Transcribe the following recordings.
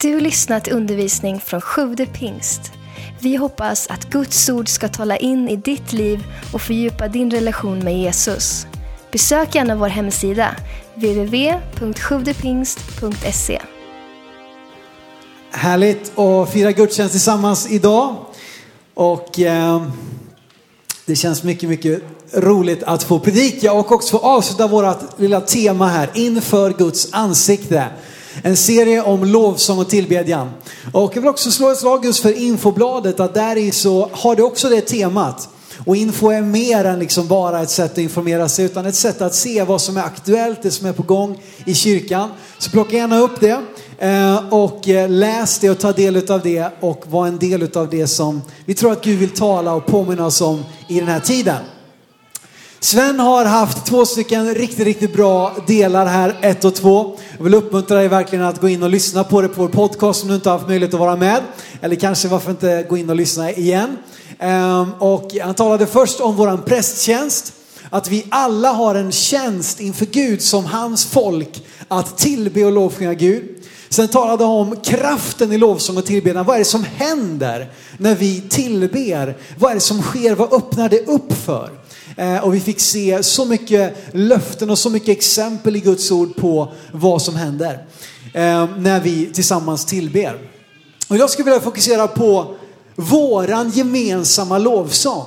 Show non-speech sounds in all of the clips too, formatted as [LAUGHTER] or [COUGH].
Du lyssnat till undervisning från Sjude pingst. Vi hoppas att Guds ord ska tala in i ditt liv och fördjupa din relation med Jesus. Besök gärna vår hemsida, www.sjuvdepingst.se. Härligt att fira gudstjänst tillsammans idag. Och eh, det känns mycket, mycket roligt att få predika och också få avsluta vårt lilla tema här, inför Guds ansikte. En serie om lovsång och tillbedjan. Och jag vill också slå ett slag just för infobladet, att där i så har det också det temat. Och info är mer än liksom bara ett sätt att informera sig, utan ett sätt att se vad som är aktuellt, det som är på gång i kyrkan. Så plocka gärna upp det eh, och eh, läs det och ta del av det och var en del av det som vi tror att Gud vill tala och påminna oss om i den här tiden. Sven har haft två stycken riktigt, riktigt bra delar här, ett och två. Jag vill uppmuntra dig verkligen att gå in och lyssna på det på vår podcast om du inte har haft möjlighet att vara med. Eller kanske varför inte gå in och lyssna igen. Ehm, och han talade först om våran prästtjänst. Att vi alla har en tjänst inför Gud som hans folk att tillbe och lovsjunga Gud. Sen talade han om kraften i lovsång och tillbedjan. Vad är det som händer när vi tillber? Vad är det som sker? Vad öppnar det upp för? Eh, och vi fick se så mycket löften och så mycket exempel i Guds ord på vad som händer eh, när vi tillsammans tillber. Och jag skulle vilja fokusera på våran gemensamma lovsång.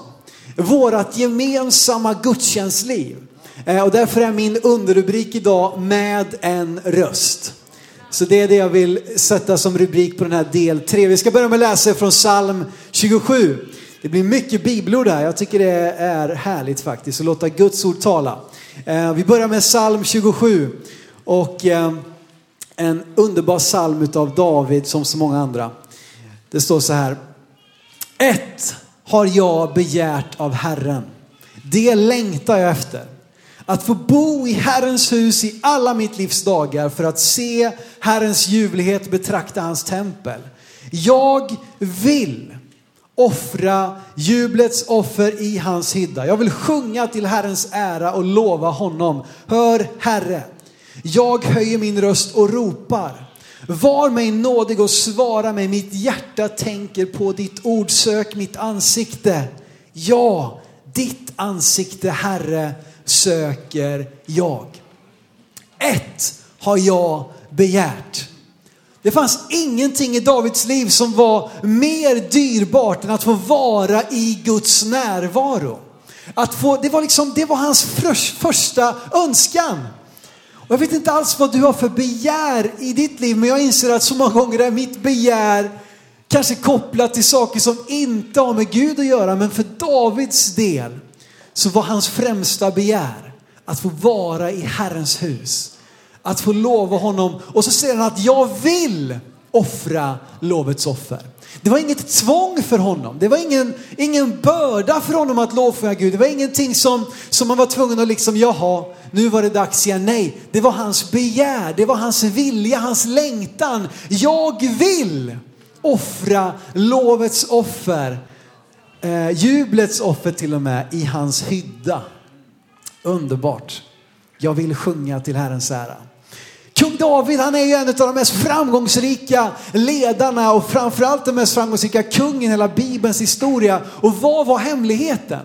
Vårat gemensamma gudstjänstliv. Eh, och därför är min underrubrik idag med en röst. Så det är det jag vill sätta som rubrik på den här del 3. Vi ska börja med att läsa från psalm 27. Det blir mycket bibelord här. Jag tycker det är härligt faktiskt att låta Guds ord tala. Eh, vi börjar med psalm 27 och eh, en underbar psalm utav David som så många andra. Det står så här. Ett har jag begärt av Herren. Det längtar jag efter. Att få bo i Herrens hus i alla mitt livs dagar för att se Herrens ljuvlighet, betrakta hans tempel. Jag vill offra jublets offer i hans hydda. Jag vill sjunga till Herrens ära och lova honom. Hör Herre, jag höjer min röst och ropar. Var mig nådig och svara mig, mitt hjärta tänker på ditt ord, sök mitt ansikte. Ja, ditt ansikte Herre söker jag. Ett har jag begärt. Det fanns ingenting i Davids liv som var mer dyrbart än att få vara i Guds närvaro. Att få, det, var liksom, det var hans första önskan. Och jag vet inte alls vad du har för begär i ditt liv, men jag inser att så många gånger är mitt begär kanske kopplat till saker som inte har med Gud att göra. Men för Davids del så var hans främsta begär att få vara i Herrens hus. Att få lova honom och så säger han att jag vill offra lovets offer. Det var inget tvång för honom. Det var ingen, ingen börda för honom att lovsjunga Gud. Det var ingenting som, som han var tvungen att liksom, jaha, nu var det dags igen. nej. Det var hans begär, det var hans vilja, hans längtan. Jag vill offra lovets offer, eh, jublets offer till och med, i hans hydda. Underbart. Jag vill sjunga till Herrens ära. Kung David, han är ju en av de mest framgångsrika ledarna och framförallt den mest framgångsrika kungen i hela Bibelns historia. Och vad var hemligheten?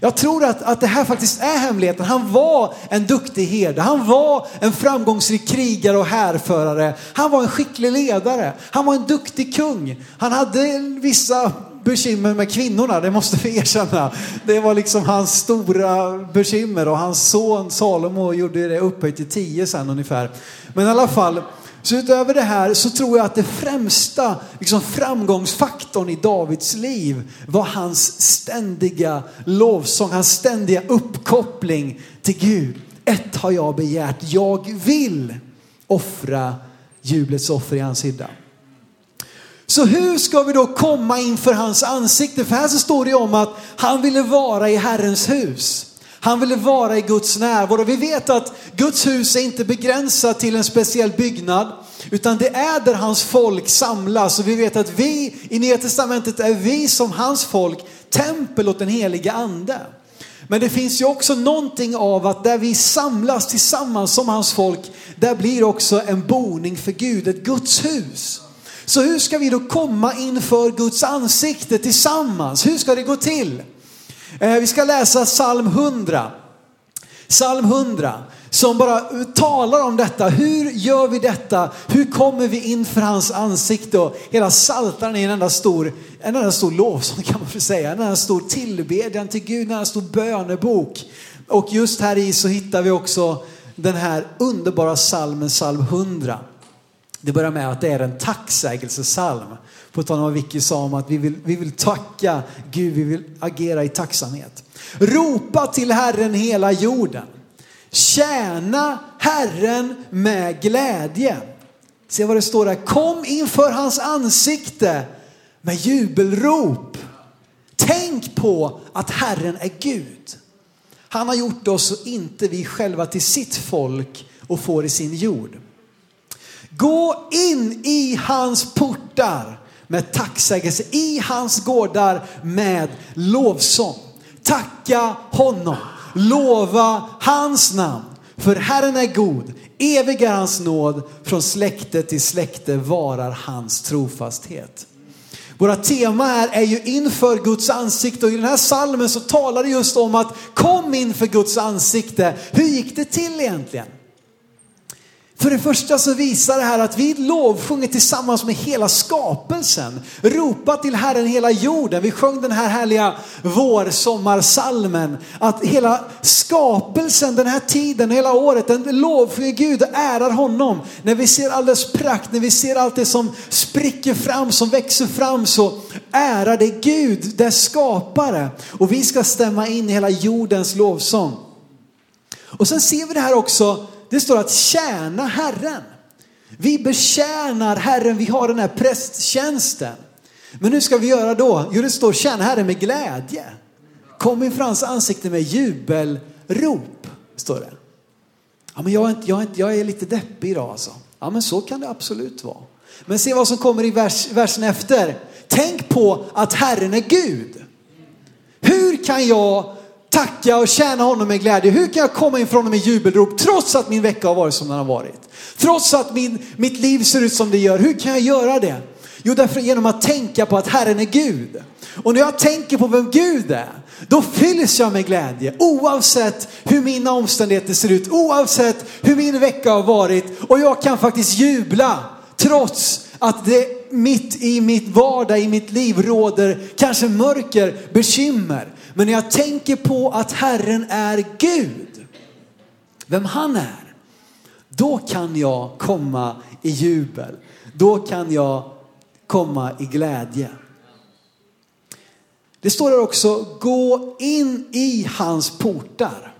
Jag tror att, att det här faktiskt är hemligheten. Han var en duktig herde. Han var en framgångsrik krigare och härförare. Han var en skicklig ledare. Han var en duktig kung. Han hade vissa bekymmer med kvinnorna, det måste vi erkänna. Det var liksom hans stora bekymmer och hans son Salomo gjorde det upphöjt till tio sen ungefär. Men i alla fall, så utöver det här så tror jag att det främsta liksom framgångsfaktorn i Davids liv var hans ständiga lovsång, hans ständiga uppkoppling till Gud. Ett har jag begärt, jag vill offra jublets offer i hans hydda. Så hur ska vi då komma inför hans ansikte? För här så står det om att han ville vara i Herrens hus. Han ville vara i Guds närvaro. Vi vet att Guds hus är inte begränsat till en speciell byggnad, utan det är där hans folk samlas. Och vi vet att vi i Nya Testamentet är vi som hans folk tempel åt den heliga ande. Men det finns ju också någonting av att där vi samlas tillsammans som hans folk, där blir också en boning för Gud, ett Guds hus. Så hur ska vi då komma inför Guds ansikte tillsammans? Hur ska det gå till? Eh, vi ska läsa psalm 100. Psalm 100 som bara talar om detta. Hur gör vi detta? Hur kommer vi inför hans ansikte? Och hela saltaren är en enda stor, en enda stor lovsång kan man väl säga. En enda stor tillbedjan till Gud, en enda stor bönebok. Och just här i så hittar vi också den här underbara salmen, psalm 100. Det börjar med att det är en tacksägelsesalm. På tal om vad Vicky sa om att vi vill, vi vill tacka Gud, vi vill agera i tacksamhet. Ropa till Herren hela jorden. Tjäna Herren med glädje. Se vad det står där. Kom inför hans ansikte med jubelrop. Tänk på att Herren är Gud. Han har gjort oss och inte vi själva till sitt folk och får i sin jord. Gå in i hans portar med tacksägelse, i hans gårdar med lovsång. Tacka honom, lova hans namn. För Herren är god, evig är hans nåd, från släkte till släkte varar hans trofasthet. Våra tema här är ju inför Guds ansikte och i den här salmen så talar det just om att kom inför Guds ansikte. Hur gick det till egentligen? För det första så visar det här att vi lovsjunger tillsammans med hela skapelsen. Ropa till Herren hela jorden. Vi sjöng den här härliga vårsommarsalmen. Att hela skapelsen den här tiden, hela året, den lovsjunger Gud och ärar honom. När vi ser all dess prakt, när vi ser allt det som spricker fram, som växer fram så ärar det Gud, dess skapare. Och vi ska stämma in i hela jordens lovsång. Och sen ser vi det här också det står att tjäna Herren. Vi betjänar Herren, vi har den här prästtjänsten. Men hur ska vi göra då? Jo, det står tjäna Herren med glädje. Kom inför hans ansikte med jubelrop, står det. Ja, men jag, är inte, jag, är inte, jag är lite deppig idag alltså. Ja, men så kan det absolut vara. Men se vad som kommer i vers, versen efter. Tänk på att Herren är Gud. Hur kan jag tacka och tjäna honom med glädje? Hur kan jag komma inför honom med jubelrop trots att min vecka har varit som den har varit? Trots att min, mitt liv ser ut som det gör. Hur kan jag göra det? Jo, därför genom att tänka på att Herren är Gud. Och när jag tänker på vem Gud är, då fylls jag med glädje oavsett hur mina omständigheter ser ut, oavsett hur min vecka har varit. Och jag kan faktiskt jubla trots att det mitt i mitt vardag, i mitt liv råder kanske mörker, bekymmer. Men när jag tänker på att Herren är Gud, vem han är, då kan jag komma i jubel. Då kan jag komma i glädje. Det står där också, gå in i hans portar.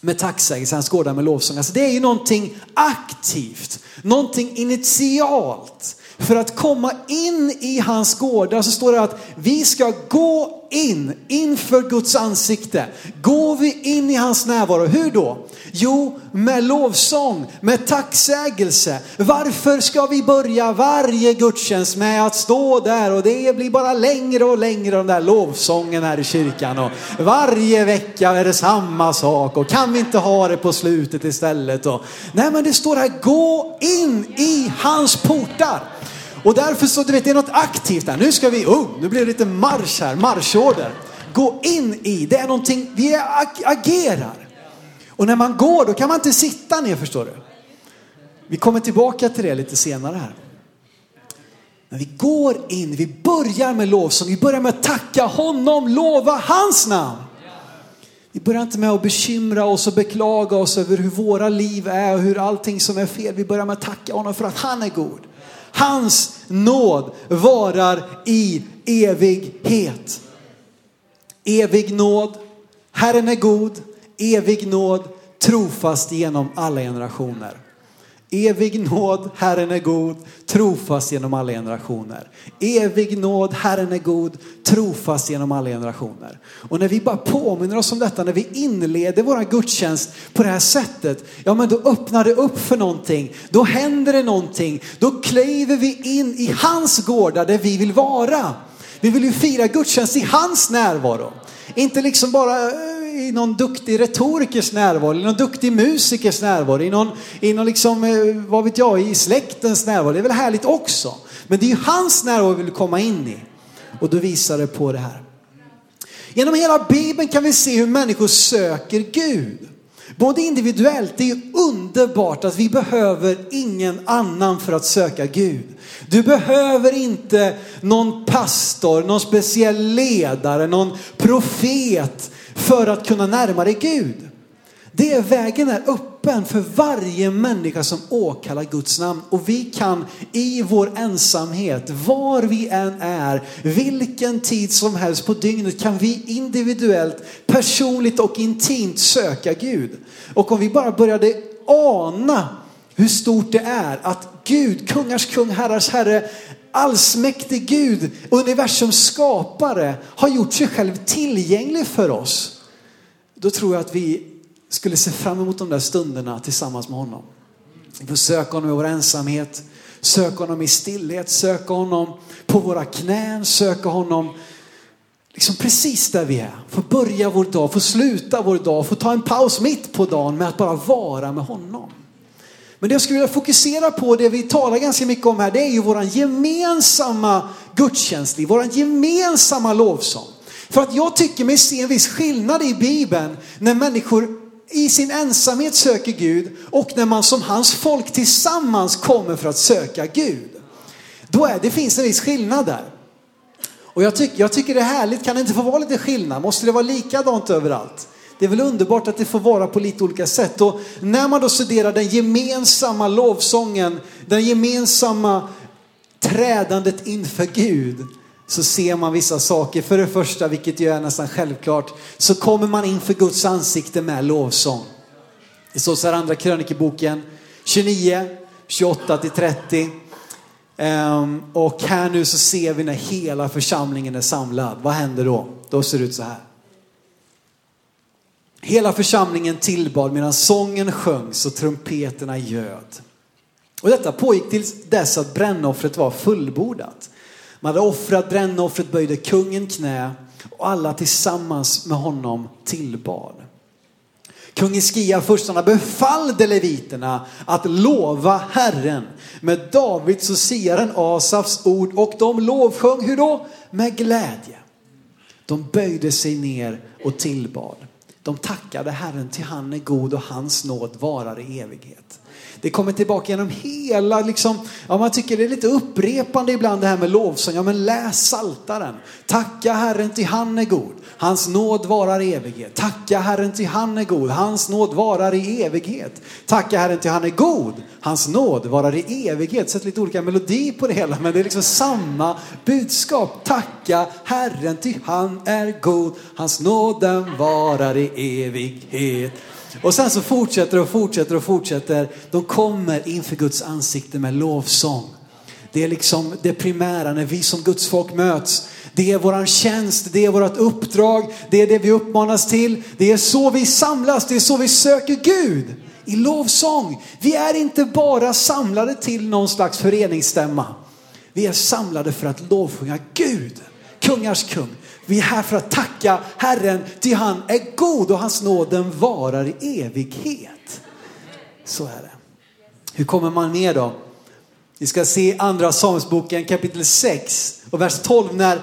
Med tacksägelse, hans gårdar med lovsång. Alltså det är ju någonting aktivt, någonting initialt. För att komma in i hans gårdar så står det att vi ska gå in, inför Guds ansikte. Går vi in i hans närvaro, hur då? Jo, med lovsång, med tacksägelse. Varför ska vi börja varje gudstjänst med att stå där och det blir bara längre och längre den där lovsången här i kyrkan och varje vecka är det samma sak och kan vi inte ha det på slutet istället? Och, nej men det står här, gå in i hans portar. Och därför så, du vet, det är något aktivt där. Nu ska vi, oh, nu blir det lite marsch här, marschorder. Gå in i, det är någonting, vi agerar. Och när man går, då kan man inte sitta ner, förstår du. Vi kommer tillbaka till det lite senare här. Men vi går in, vi börjar med lovsång, vi börjar med att tacka honom, lova hans namn. Vi börjar inte med att bekymra oss och beklaga oss över hur våra liv är och hur allting som är fel. Vi börjar med att tacka honom för att han är god. Hans nåd varar i evighet. Evig nåd, Herren är god, evig nåd, trofast genom alla generationer. Evig nåd, Herren är god, trofast genom alla generationer. Evig nåd, Herren är god, trofast genom alla generationer. Och när vi bara påminner oss om detta, när vi inleder våra gudstjänst på det här sättet, ja men då öppnar det upp för någonting. Då händer det någonting. Då kliver vi in i hans gårdar där vi vill vara. Vi vill ju fira gudstjänst i hans närvaro. Inte liksom bara i någon duktig retorikers närvaro, i någon duktig musikers närvaro, i någon, i någon liksom, eh, vad vet jag, i släktens närvaro. Det är väl härligt också. Men det är ju hans närvaro vi vill komma in i. Och då visar det på det här. Genom hela Bibeln kan vi se hur människor söker Gud. Både individuellt, det är underbart att vi behöver ingen annan för att söka Gud. Du behöver inte någon pastor, någon speciell ledare, någon profet för att kunna närma dig Gud. Det vägen är öppen för varje människa som åkallar Guds namn. Och vi kan i vår ensamhet, var vi än är, vilken tid som helst på dygnet kan vi individuellt, personligt och intimt söka Gud. Och om vi bara började ana hur stort det är att Gud, kungars kung, herrars herre, allsmäktig Gud, universums skapare har gjort sig själv tillgänglig för oss. Då tror jag att vi skulle se fram emot de där stunderna tillsammans med honom. Vi får söka honom i vår ensamhet, söka honom i stillhet, söka honom på våra knän, söka honom liksom precis där vi är. Få börja vår dag, få sluta vår dag, få ta en paus mitt på dagen med att bara vara med honom. Men det jag skulle vilja fokusera på, det vi talar ganska mycket om här, det är ju våran gemensamma gudstjänstliv, våran gemensamma lovsång. För att jag tycker mig se en viss skillnad i Bibeln när människor i sin ensamhet söker Gud och när man som hans folk tillsammans kommer för att söka Gud. Då är det finns en viss skillnad där. Och jag, tyck, jag tycker det är härligt, kan det inte få vara lite skillnad? Måste det vara likadant överallt? Det är väl underbart att det får vara på lite olika sätt. Och när man då studerar den gemensamma lovsången, den gemensamma trädandet inför Gud, så ser man vissa saker. För det första, vilket ju är nästan självklart, så kommer man inför Guds ansikte med lovsång. Det står så här andra krönikeboken 29, 28 till 30. Um, ehm, och här nu så ser vi när hela församlingen är samlad. Vad händer då? Då ser det ut så här. Hela församlingen tillbad medan sången sjöngs och trumpeterna ljöd. Och detta pågick tills dess att brännoffret var fullbordat. Man hade offrat brännoffret, böjde kungen knä och alla tillsammans med honom tillbad. Kung Iskia förstarna befallde leviterna att lova Herren med Davids och siaren Asafs ord och de lovsjöng, hur då? Med glädje. De böjde sig ner och tillbad. De tackade Herren till han är god och hans nåd varar i evighet. Det kommer tillbaka genom hela, liksom, ja, man tycker det är lite upprepande ibland det här med lovsång. Ja men läs saltaren. Tacka Herren till han är god. Hans nåd varar i evighet. Tacka Herren till han är god. Hans nåd varar i evighet. Tacka Herren till han är god. Hans nåd varar i evighet. Sätt lite olika melodi på det hela men det är liksom samma budskap. Tacka Herren till han är god. Hans nåd den varar i evighet. Och sen så fortsätter och fortsätter och fortsätter. De kommer inför Guds ansikte med lovsång. Det är liksom det primära när vi som Guds folk möts. Det är våran tjänst, det är vårt uppdrag, det är det vi uppmanas till. Det är så vi samlas, det är så vi söker Gud. I lovsång. Vi är inte bara samlade till någon slags föreningsstämma. Vi är samlade för att lovsjunga Gud, kungars kung. Vi är här för att tacka Herren, ty han är god och hans nåd den varar i evighet. Så är det. Hur kommer man ner då? Vi ska se andra Samuelsboken kapitel 6 och vers 12 när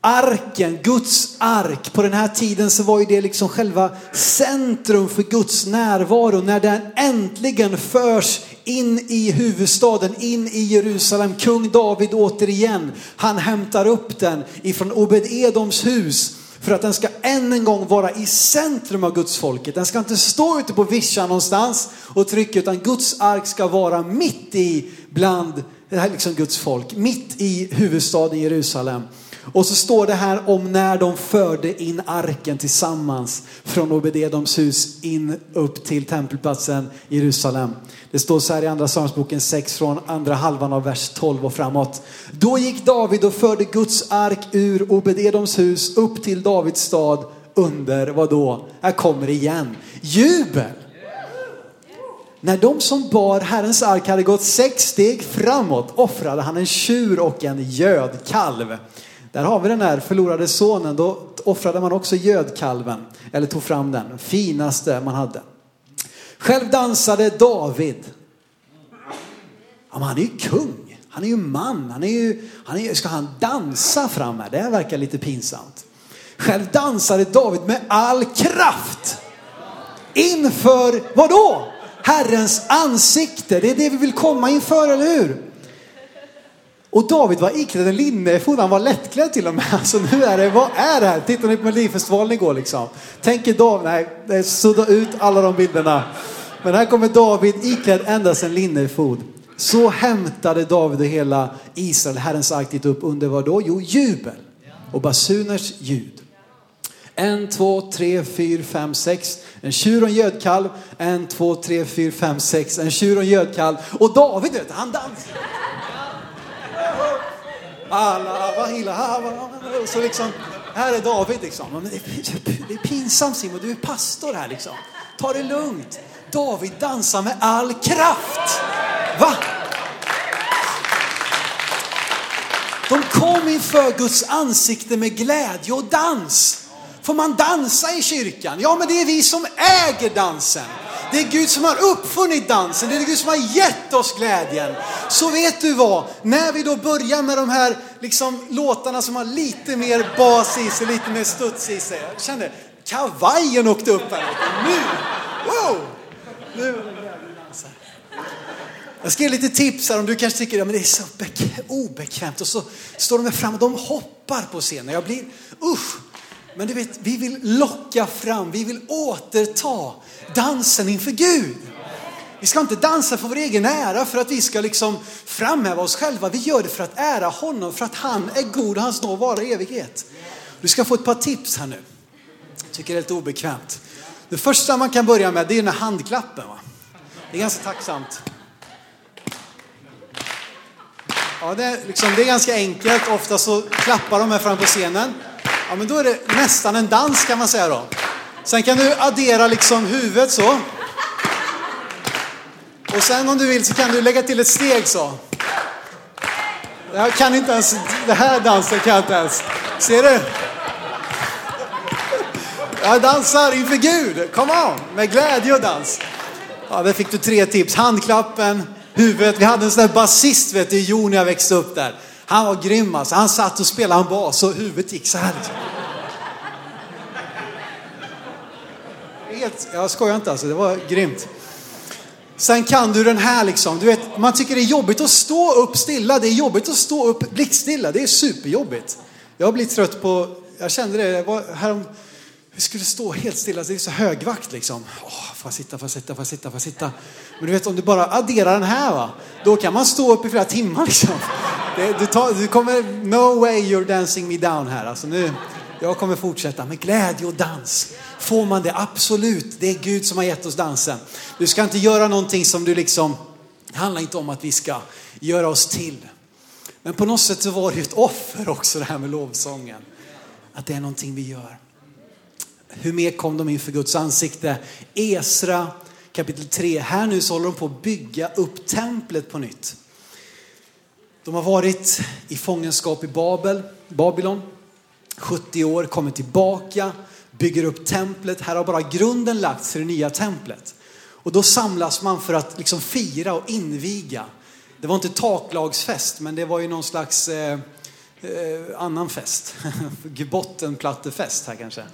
arken, Guds ark. På den här tiden så var ju det liksom själva centrum för Guds närvaro. När den äntligen förs in i huvudstaden, in i Jerusalem. Kung David återigen, han hämtar upp den ifrån Obed-Edoms hus för att den ska än en gång vara i centrum av Guds folket. Den ska inte stå ute på vischan någonstans och trycka utan Guds ark ska vara mitt i bland det här liksom Guds folk, mitt i huvudstaden Jerusalem. Och så står det här om när de förde in arken tillsammans från Obededoms hus in upp till tempelplatsen Jerusalem. Det står så här i andra psalmsboken 6 från andra halvan av vers 12 och framåt. Då gick David och förde Guds ark ur Obededoms hus upp till Davids stad under, vad då? Här kommer det igen. Jubel! När de som bar Herrens ark hade gått sex steg framåt offrade han en tjur och en gödkalv. Där har vi den här förlorade sonen. Då offrade man också gödkalven, eller tog fram den, finaste man hade. Själv dansade David. Ja, men han är ju kung, han är ju man, han är ju, han är, ska han dansa fram här? Det här verkar lite pinsamt. Själv dansade David med all kraft. Inför vad då? Herrens ansikte. Det är det vi vill komma inför, eller hur? Och David var iklädd en linnefod, han var lättklädd till och med. [LAUGHS] Alltså nu är det, vad är det här? Tittar ni på Melodifestivalen igår liksom? Tänker David, nej, sudda ut alla de bilderna. Men här kommer David iklädd endast en linnefod. Så hämtade David och hela Israel Herrens ark upp under vad då? Jo, jubel och basuners ljud. En, två, tre, fyra, fem, sex. En tjur och en gödkalv. En, två, tre, fyra, fem, sex. En tjur och en gödkalv. Och David, vet, han dansar. Alla, vahila, så liksom, här är David liksom. Men det, är, det är pinsamt Simon, du är pastor här liksom. Ta det lugnt. David dansar med all kraft. Va? De kom inför Guds ansikte med glädje och dans. Får man dansa i kyrkan? Ja, men det är vi som äger dansen. Det är Gud som har uppfunnit dansen, det är Gud som har gett oss glädjen. Så vet du vad, när vi då börjar med de här liksom, låtarna som har lite mer bas i sig, lite mer studs i sig. Jag kände, kavajen åkte upp här. Nu, wow! Nu jag ska ge lite tips här om du kanske tycker att ja, det är så obekvämt och så står de här framme och de hoppar på scenen. Jag blir, usch! Men du vet, vi vill locka fram, vi vill återta dansen inför Gud. Vi ska inte dansa för vår egen ära, för att vi ska liksom framhäva oss själva. Vi gör det för att ära honom, för att han är god och hans nåd varar i evighet. Du ska få ett par tips här nu. Jag tycker det är lite obekvämt. Det första man kan börja med det är den här handklappen. Va? Det är ganska tacksamt. Ja, det, är liksom, det är ganska enkelt. Ofta så klappar de här fram på scenen. Ja, men då är det nästan en dans kan man säga då. Sen kan du addera liksom huvudet så. Och sen om du vill så kan du lägga till ett steg så. Jag kan inte ens, det här dansen kan jag inte ens. Ser du? Jag dansar inför Gud, come on, med glädje och dans. Ja, där fick du tre tips. Handklappen, huvudet. Vi hade en sån där basist vet du, Jo när jag växte upp där. Han var grym alltså. Han satt och spelade en bas och huvudet gick så här. Helt, jag skojar inte alltså, det var grymt. Sen kan du den här liksom, du vet, man tycker det är jobbigt att stå upp stilla. Det är jobbigt att stå upp blickstilla. Det är superjobbigt. Jag blir trött på, jag kände det, jag var härom, vi skulle stå helt stilla, det är så högvakt liksom. Åh, får jag sitta, får jag sitta, får jag sitta, får jag sitta. Men du vet om du bara adderar den här va, då kan man stå upp i flera timmar liksom. Det, du, tar, du kommer, no way you're dancing me down här. Alltså nu, jag kommer fortsätta med glädje och dans. Får man det? Absolut. Det är Gud som har gett oss dansen. Du ska inte göra någonting som du liksom, det handlar inte om att vi ska göra oss till. Men på något sätt så var det ju ett offer också det här med lovsången. Att det är någonting vi gör. Hur mer kom de inför Guds ansikte? Esra kapitel 3. Här nu så håller de på att bygga upp templet på nytt. De har varit i fångenskap i Babel, Babylon. 70 år, kommer tillbaka, bygger upp templet. Här har bara grunden lagts för det nya templet. Och då samlas man för att liksom fira och inviga. Det var inte taklagsfest, men det var ju någon slags eh, eh, annan fest. [LAUGHS] Bottenplattefest här kanske.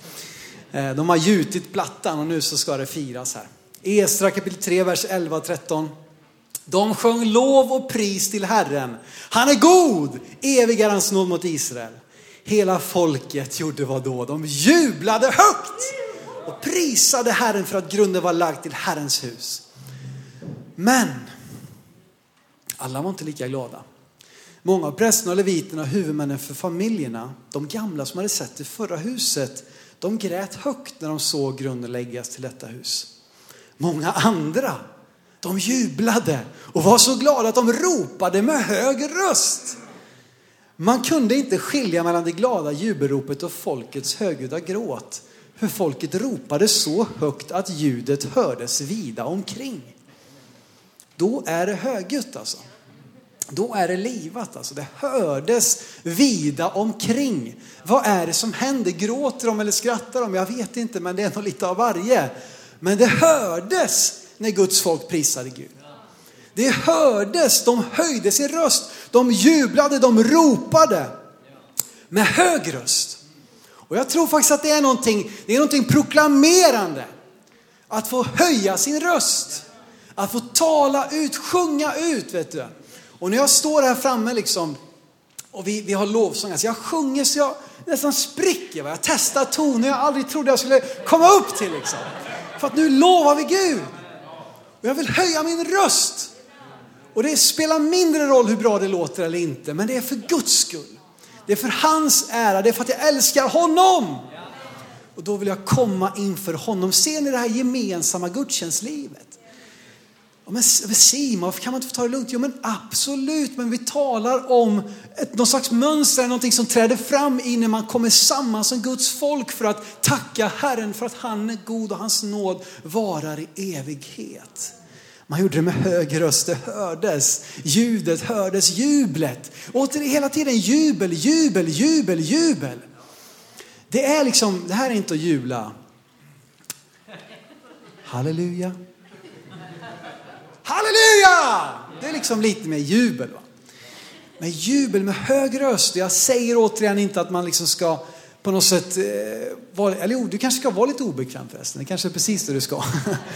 Eh, de har gjutit plattan och nu så ska det firas här. Esra kapitel 3, vers 11 och 13. De sjöng lov och pris till Herren. Han är god, evig är hans nåd mot Israel. Hela folket gjorde vad då? De jublade högt och prisade Herren för att grunden var lagd till Herrens hus. Men alla var inte lika glada. Många av prästerna och leviterna och huvudmännen för familjerna, de gamla som hade sett det förra huset, de grät högt när de såg grunden läggas till detta hus. Många andra, de jublade och var så glada att de ropade med hög röst. Man kunde inte skilja mellan det glada jubelropet och folkets högljudda gråt. För folket ropade så högt att ljudet hördes vida omkring. Då är det högljutt alltså då är det livat alltså. Det hördes vida omkring. Vad är det som händer? Gråter de eller skrattar de? Jag vet inte, men det är nog lite av varje. Men det hördes när Guds folk prisade Gud. Det hördes, de höjde sin röst, de jublade, de ropade med hög röst. Och jag tror faktiskt att det är någonting, det är någonting proklamerande. Att få höja sin röst. Att få tala ut, sjunga ut, vet du. Och när jag står här framme liksom, och vi, vi har lovsång, alltså jag sjunger så jag nästan spricker. Va? Jag testar toner jag aldrig trodde jag skulle komma upp till. Liksom. För att nu lovar vi Gud. Och jag vill höja min röst. Och det spelar mindre roll hur bra det låter eller inte, men det är för Guds skull. Det är för hans ära, det är för att jag älskar honom. Och då vill jag komma inför honom. Ser ni det här gemensamma gudstjänstlivet? Men Simon, varför kan man inte få ta det lugnt? Jo men absolut, men vi talar om ett, någon slags mönster, någonting som träder fram i när man kommer samman som Guds folk för att tacka Herren för att han är god och hans nåd varar i evighet. Man gjorde det med hög röst, det hördes, ljudet hördes, jublet. Åter hela tiden jubel, jubel, jubel, jubel. Det är liksom, det här är inte att jubla. Halleluja. Halleluja! Det är liksom lite mer jubel. Va? Men jubel, med hög röst. Jag säger återigen inte att man liksom ska på något sätt, eh, var, eller jo, du kanske ska vara lite obekväm förresten. Det kanske är precis det du ska.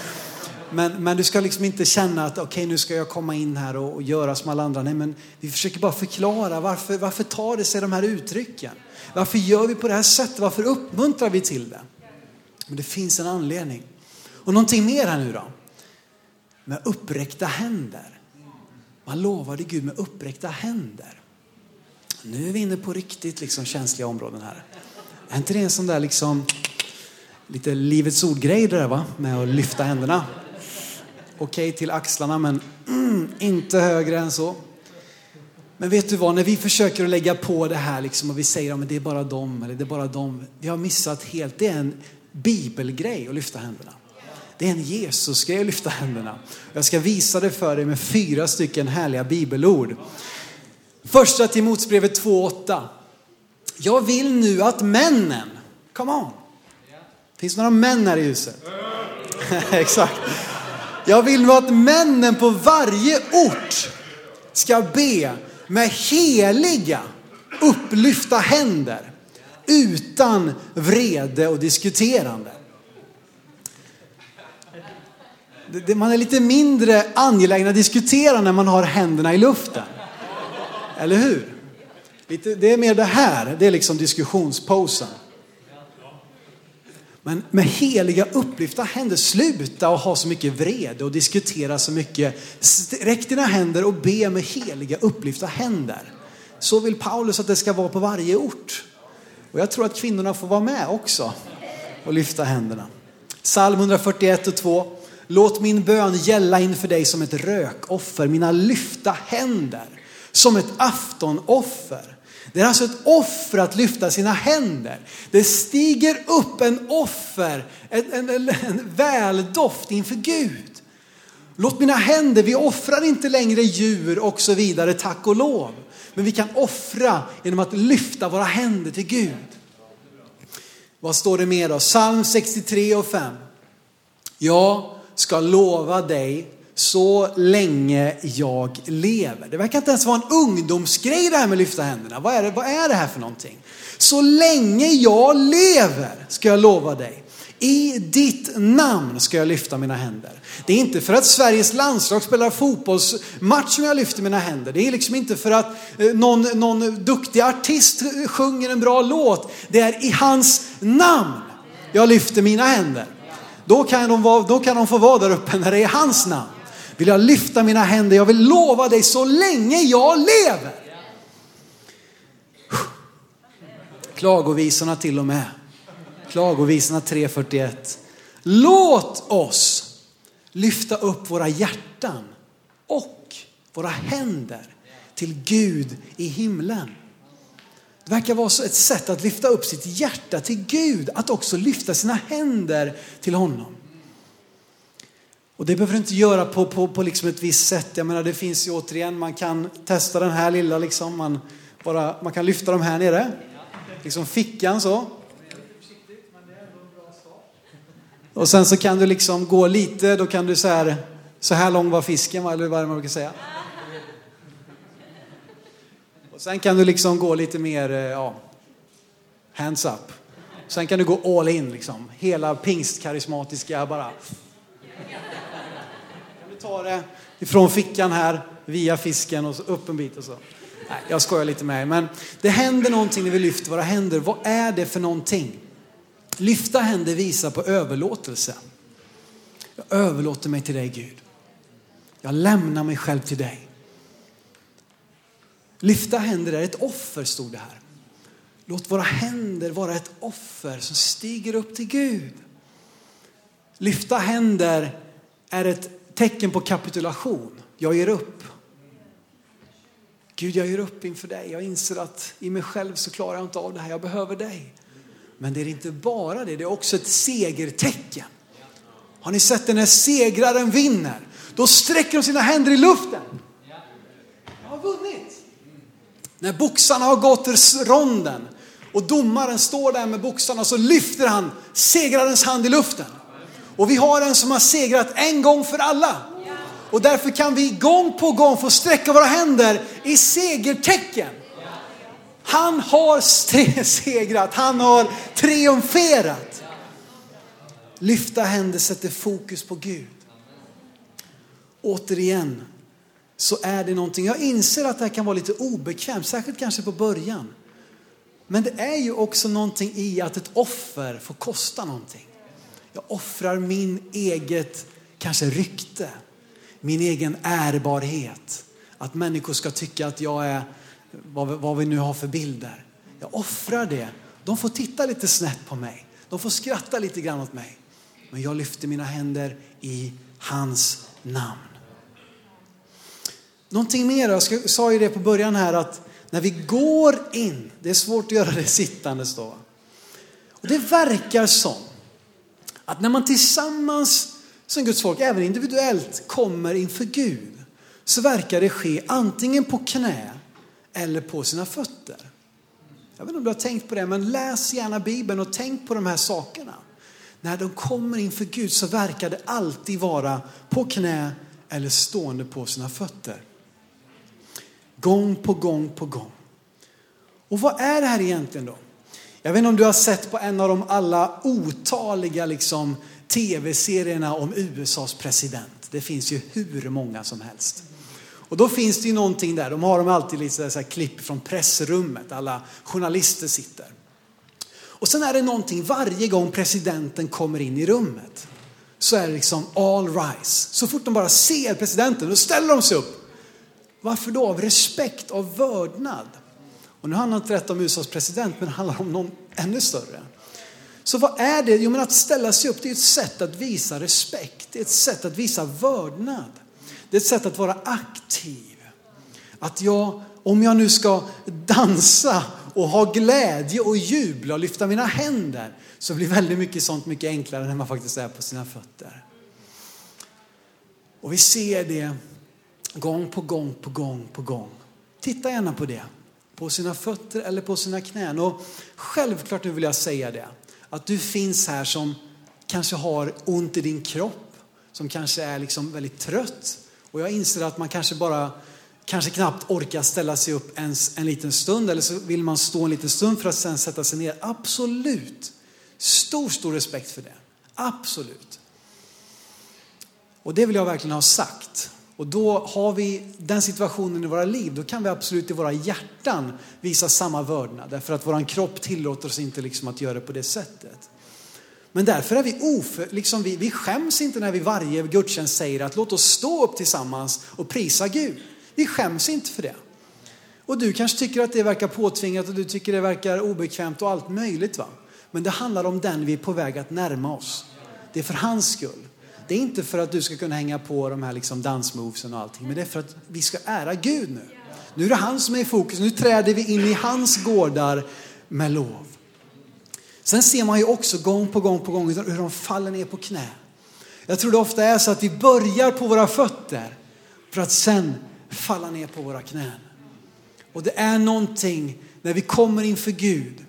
[LAUGHS] Men, men du ska liksom inte känna att okej okay, nu ska jag komma in här och, och, göra som alla andra. Nej men vi försöker bara förklara varför, varför tar det sig de här uttrycken? Varför gör vi på det här sättet? Varför uppmuntrar vi till det? Men det finns en anledning. Och någonting mer här nu då med uppräckta händer. Man lovade Gud med uppräckta händer. Nu är vi inne på riktigt liksom känsliga områden här. Är inte det en sån där liksom lite livets ord-grej där va? Med att lyfta händerna. Okej okay, till axlarna men mm, [CLEARS THROAT] inte högre än så. Men vet du vad, när vi försöker att lägga på det här liksom och vi säger att det är bara dem eller det är bara dem. Vi har missat helt, det är en bibelgrej att lyfta händerna. Det är en Jesus ska att lyfta händerna. Jag ska visa det för dig med fyra stycken härliga bibelord. Första Timotsbrevet 2.8. Jag vill nu att männen, come on. Finns det några män här i huset? [LAUGHS] Exakt. Jag vill nu att männen på varje ort ska be med heliga upplyfta händer utan vrede och diskuterande man är lite mindre angelägen att diskutera när man har händerna i luften. Eller hur? det är mer det här, det är liksom diskussionsposen. Men med heliga upplyfta händer, sluta att ha så mycket vrede och diskutera så mycket. Räck dina händer och be med heliga upplyfta händer. Så vill Paulus att det ska vara på varje ort. Och jag tror att kvinnorna får vara med också och lyfta händerna. Psalm 141 och 2. Låt min bön gälla inför dig som ett rökoffer, mina lyfta händer som ett aftonoffer. Det är alltså ett offer att lyfta sina händer. Det stiger upp en offer, en, en, en, en väldoft inför Gud. Låt mina händer, vi offrar inte längre djur och så vidare, tack och lov. Men vi kan offra genom att lyfta våra händer till Gud. Vad står det mer då? Psalm 63 och 5. Ja, ska lova dig så länge jag lever. Det verkar inte ens vara en ungdomsgrej det här med att lyfta händerna. Vad är, det, vad är det här för någonting? Så länge jag lever ska jag lova dig. I ditt namn ska jag lyfta mina händer. Det är inte för att Sveriges landslag spelar fotbollsmatch som jag lyfter mina händer. Det är liksom inte för att eh, någon, någon duktig artist sjunger en bra låt. Det är i hans namn jag lyfter mina händer. Då kan, de vara, då kan de få vara där uppe när det är hans namn. Vill jag lyfta mina händer, jag vill lova dig så länge jag lever. Klagovisorna till och med. Klagovisorna 3.41. Låt oss lyfta upp våra hjärtan och våra händer till Gud i himlen. Det verkar vara ett sätt att lyfta upp sitt hjärta till Gud, att också lyfta sina händer till honom. Och det behöver du inte göra på, på, på liksom ett visst sätt. Jag menar det finns ju återigen, man kan testa den här lilla liksom. Man, bara, man kan lyfta dem här nere. Liksom fickan så. Och sen så kan du liksom gå lite, då kan du så här, så här lång var fisken, eller vad man brukar säga. Och sen kan du liksom gå lite mer, eh, ja, hands up. Sen kan du gå all in liksom. Hela pingstkarismatiska bara. Kan du ta det ifrån fickan här, via fisken och så upp en bit och så. Nej, jag skojar lite med er. Men det händer någonting när vi lyfter våra händer. Vad är det för någonting? Lyfta händer visar på överlåtelse. Jag överlåter mig till dig Gud. Jag lämnar mig själv till dig. Lyfta händer är ett offer, stod det här. Låt våra händer vara ett offer som stiger upp till Gud. Lyfta händer är ett tecken på kapitulation. Jag ger upp. Gud, jag ger upp inför dig. Jag inser att i mig själv så klarar jag inte av det här. Jag behöver dig. Men det är inte bara det, det är också ett segertecken. Har ni sett det? när segraren vinner? Då sträcker de sina händer i luften. När boxarna har gått ronden och domaren står där med boxarna så lyfter han segrarens hand i luften. Och vi har en som har segrat en gång för alla. Och därför kan vi gång på gång få sträcka våra händer i segertecken. Han har [LAUGHS] segrat, han har triumferat. Lyfta händer sätter fokus på Gud. Återigen så är det någonting, jag inser att det här kan vara lite obekvämt, särskilt kanske på början. Men det är ju också någonting i att ett offer får kosta någonting. Jag offrar min eget, kanske rykte, min egen ärbarhet. Att människor ska tycka att jag är vad, vad vi nu har för bilder. Jag offrar det. De får titta lite snett på mig. De får skratta lite grann åt mig. Men jag lyfter mina händer i hans namn. Någonting mer, jag sa ju det på början här att när vi går in, det är svårt att göra det sittandes då. Och det verkar som att när man tillsammans som Guds folk, även individuellt, kommer inför Gud så verkar det ske antingen på knä eller på sina fötter. Jag vet inte om du har tänkt på det, men läs gärna Bibeln och tänk på de här sakerna. När de kommer inför Gud så verkar det alltid vara på knä eller stående på sina fötter. Gång på gång på gång. Och vad är det här egentligen då? Jag vet inte om du har sett på en av de alla otaliga liksom, tv-serierna om USAs president. Det finns ju hur många som helst. Och då finns det ju någonting där, de har de alltid lite så här klipp från pressrummet, alla journalister sitter. Och sen är det någonting varje gång presidenten kommer in i rummet. Så är det liksom all rise. Så fort de bara ser presidenten, då ställer de sig upp. Varför då? Av respekt, av vördnad. Och nu handlar det inte rätt om USAs president, men det handlar om någon ännu större. Så vad är det? Jo, men att ställa sig upp, det är ett sätt att visa respekt. Det är ett sätt att visa vördnad. Det är ett sätt att vara aktiv. Att jag, om jag nu ska dansa och ha glädje och jubla och lyfta mina händer så blir väldigt mycket sånt mycket enklare när man faktiskt är på sina fötter. Och vi ser det gång på gång på gång på gång. Titta gärna på det. På sina fötter eller på sina knän. Och självklart nu vill jag säga det. Att du finns här som kanske har ont i din kropp. Som kanske är liksom väldigt trött. Och jag inser att man kanske bara, kanske knappt orkar ställa sig upp ens en liten stund eller så vill man stå en liten stund för att sen sätta sig ner. Absolut. Stor, stor respekt för det. Absolut. Och det vill jag verkligen ha sagt. Och då har vi den situationen i våra liv, då kan vi absolut i våra hjärtan visa samma vördnad. Därför att vår kropp tillåter oss inte liksom att göra det på det sättet. Men därför är vi oför, liksom vi, vi skäms inte när vi varje gudstjänst säger att låt oss stå upp tillsammans och prisa Gud. Vi skäms inte för det. Och du kanske tycker att det verkar påtvingat och du tycker det verkar obekvämt och allt möjligt. va? Men det handlar om den vi är på väg att närma oss. Det är för hans skull. Det är inte för att du ska kunna hänga på de här liksom dansmovesen och allting, men det är för att vi ska ära Gud nu. Nu är det han som är i fokus, nu träder vi in i hans gårdar med lov. Sen ser man ju också gång på gång på gång hur de faller ner på knä. Jag tror det ofta är så att vi börjar på våra fötter för att sen falla ner på våra knän. Och det är någonting när vi kommer inför Gud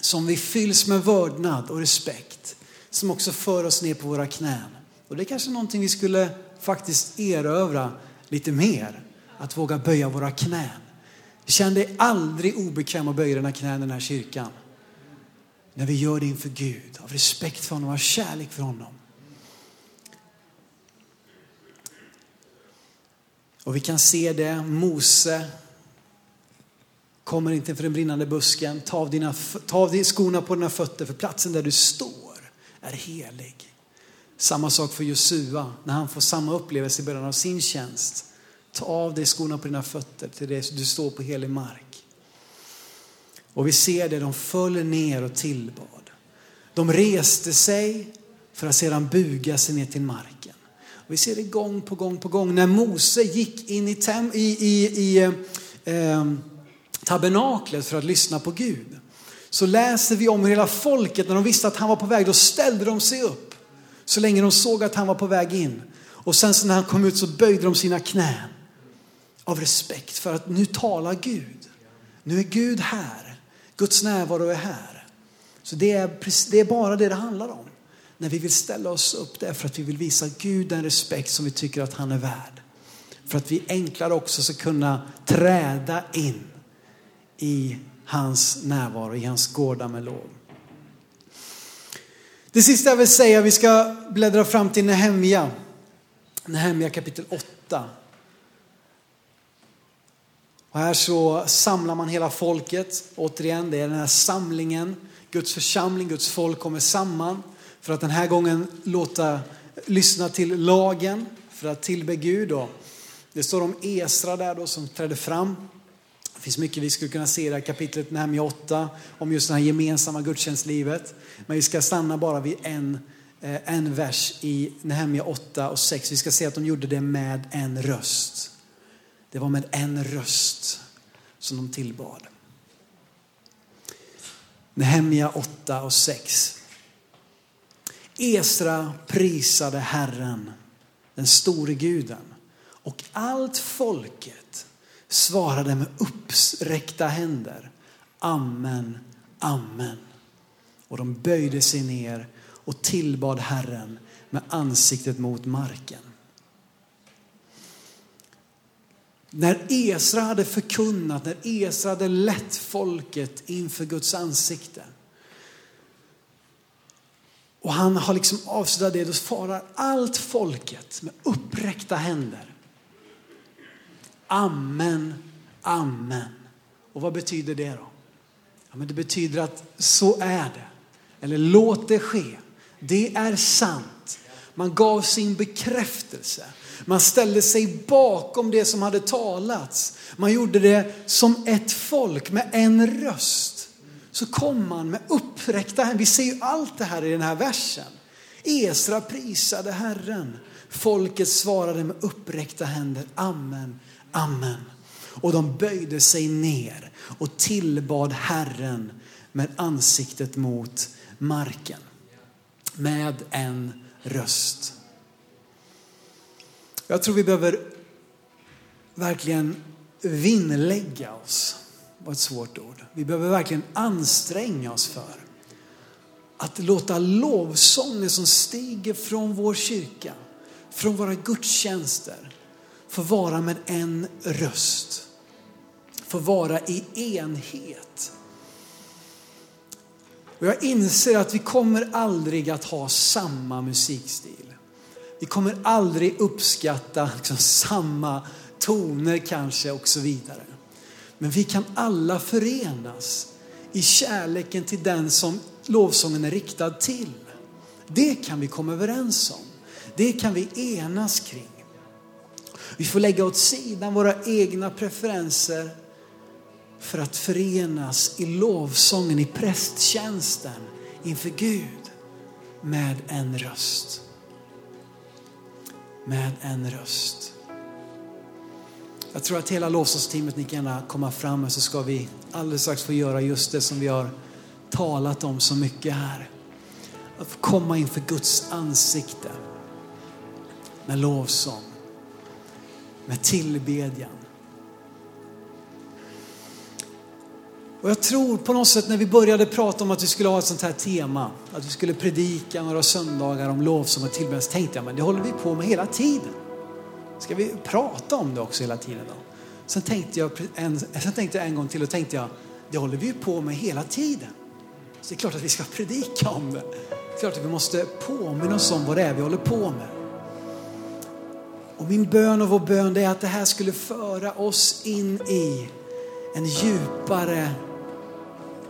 som vi fylls med vördnad och respekt som också för oss ner på våra knän. Och det är kanske någonting vi skulle faktiskt erövra lite mer. Att våga böja våra knän. Känn dig aldrig obekväm att böja dina knän i den här kyrkan. När vi gör det inför Gud, av respekt för honom, av kärlek för honom. Och vi kan se det, Mose kommer inte för den brinnande busken. Ta av, dina, ta av skorna på dina fötter för platsen där du står är helig. Samma sak för Josua när han får samma upplevelse i början av sin tjänst. Ta av dig skorna på dina fötter till det du står på helig mark. Och vi ser det, de föll ner och tillbad. De reste sig för att sedan buga sig ner till marken. Och vi ser det gång på gång på gång. När Mose gick in i, tem, i, i, i eh, eh tabernaklet för att lyssna på Gud så läser vi om hur hela folket, när de visste att han var på väg, då ställde de sig upp. Så länge de såg att han var på väg in. Och sen så när han kom ut så böjde de sina knän av respekt för att nu talar Gud. Nu är Gud här. Guds närvaro är här. Så det är, det är bara det det handlar om. När vi vill ställa oss upp där för att vi vill visa Gud den respekt som vi tycker att han är värd. För att vi enklare också ska kunna träda in i hans närvaro, i hans gårdar med lov. Det sista jag vill säga, vi ska bläddra fram till Nehemja. Nehemja kapitel 8. Och här så samlar man hela folket. Återigen, det är den här samlingen. Guds församling, Guds folk kommer samman för att den här gången låta lyssna till lagen för att tillbe Gud. Det står om Esra där då som trädde fram det finns mycket vi skulle kunna se i det här kapitlet Nehemja 8 om just det här gemensamma gudstjänstlivet. Men vi ska stanna bara vid en, eh, en vers i Nehemja 8 och 6. Vi ska se att de gjorde det med en röst. Det var med en röst som de tillbad. Nehemja 8 och 6. Esra prisade Herren, den store guden, och allt folket svarade med uppräckta händer. Amen, amen. Och de böjde sig ner och tillbad Herren med ansiktet mot marken. När Esra hade förkunnat, när Esra hade lett folket inför Guds ansikte och han har liksom avslutat det, då svarar allt folket med uppräckta händer. Amen, amen. Och vad betyder det då? Ja, men det betyder att så är det. Eller låt det ske. Det är sant. Man gav sin bekräftelse. Man ställde sig bakom det som hade talats. Man gjorde det som ett folk med en röst. Så kom man med uppräckta händer. Vi ser ju allt det här i den här versen. Esra prisade Herren. Folket svarade med uppräckta händer. Amen, Amen. Och de böjde sig ner och tillbad Herren med ansiktet mot marken. Med en röst. Jag tror vi behöver verkligen vinnlägga oss. Det var ett svårt ord. Vi behöver verkligen anstränga oss för att låta lovsånger som stiger från vår kyrka, från våra gudstjänster, få vara med en röst. Få vara i enhet. Och jag inser att vi kommer aldrig att ha samma musikstil. Vi kommer aldrig uppskatta liksom samma toner kanske och så vidare. Men vi kan alla förenas i kärleken till den som lovsången är riktad till. Det kan vi komma överens om. Det kan vi enas kring. Vi får lägga åt sidan våra egna preferenser för att förenas i lovsången, i prästtjänsten inför Gud med en röst. Med en röst. Jag tror att hela lovsångsteamet, ni kan gärna komma fram och så ska vi alldeles strax få göra just det som vi har talat om så mycket här. Att få komma inför Guds ansikte med lovsång, med tillbedjan. Och jag tror på något sätt när vi började prata om att vi skulle ha ett sånt här tema, att vi skulle predika några söndagar om lovsång och tillbedjan, så tänkte jag, men det håller vi på med hela tiden. Ska vi prata om det också hela tiden då? Sen tänkte jag en, sen tänkte jag en gång till och tänkte jag, det håller vi ju på med hela tiden. Så det är klart att vi ska predika om det. Det är klart att vi måste påminna oss om vad det är vi håller på med. Och min bön och vår bön är att det här skulle föra oss in i en djupare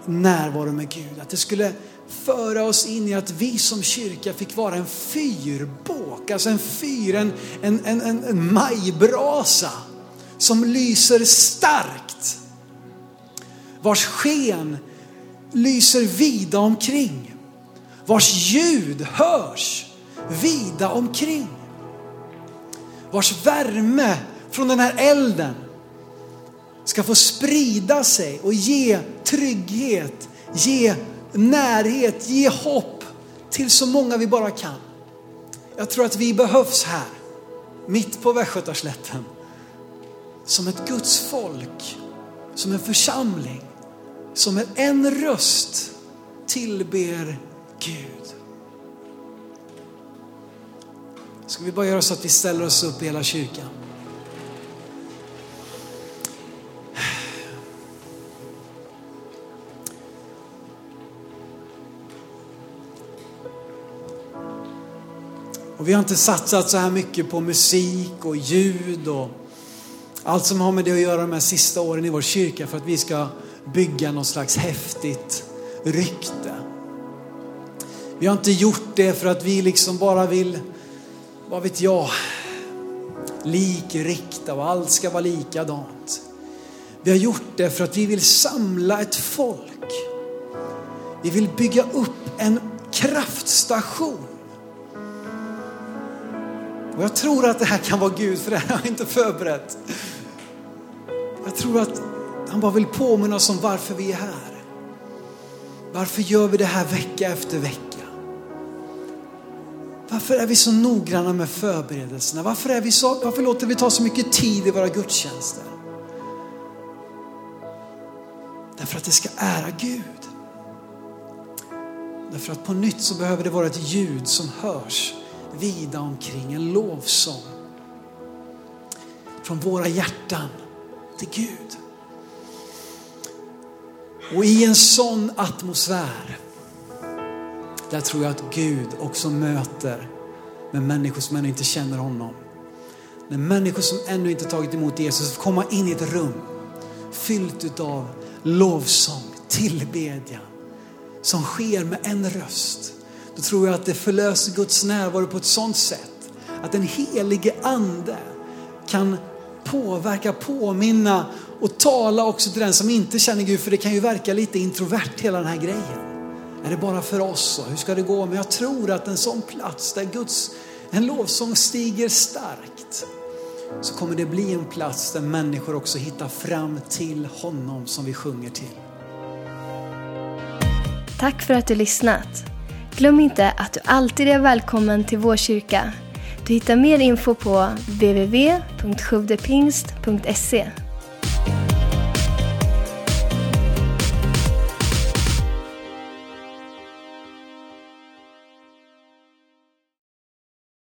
närvaro med Gud. Att det skulle föra oss in i att vi som kyrka fick vara en fyrbåk, alltså en fyr, en, en, en, en majbrasa som lyser starkt. Vars sken lyser vida omkring. Vars ljud hörs vida omkring. Vars värme från den här elden ska få sprida sig och ge trygghet, ge närhet, ge hopp till så många vi bara kan. Jag tror att vi behövs här, mitt på Västgötaslätten, som ett Guds folk, som en församling, som med en röst tillber Gud. Ska vi bara göra så att vi ställer oss upp i hela kyrkan? Och vi har inte satsat så här mycket på musik och ljud och allt som har med det att göra de här sista åren i vår kyrka för att vi ska bygga någon slags häftigt rykte. Vi har inte gjort det för att vi liksom bara vill, vad vet jag, likrikta och allt ska vara likadant. Vi har gjort det för att vi vill samla ett folk. Vi vill bygga upp en kraftstation och jag tror att det här kan vara Gud, för det här har jag inte förberett. Jag tror att han bara vill påminna oss om varför vi är här. Varför gör vi det här vecka efter vecka? Varför är vi så noggranna med förberedelserna? Varför, är vi så, varför låter vi ta så mycket tid i våra gudstjänster? Därför att det ska ära Gud. Därför att på nytt så behöver det vara ett ljud som hörs vida omkring, en lovsång från våra hjärtan till Gud. Och i en sån atmosfär, där tror jag att Gud också möter med människor som ännu inte känner honom. När människor som ännu inte tagit emot Jesus får komma in i ett rum fyllt av lovsång, tillbedjan som sker med en röst då tror jag att det förlöser Guds närvaro på ett sådant sätt att den helige ande kan påverka, påminna och tala också till den som inte känner Gud. För det kan ju verka lite introvert hela den här grejen. Är det bara för oss? Och hur ska det gå? Men jag tror att en sån plats där Guds, en lovsång stiger starkt så kommer det bli en plats där människor också hittar fram till honom som vi sjunger till. Tack för att du lyssnat. Glöm inte att du alltid är välkommen till vår kyrka. Du hittar mer info på www.sjuvdepingst.se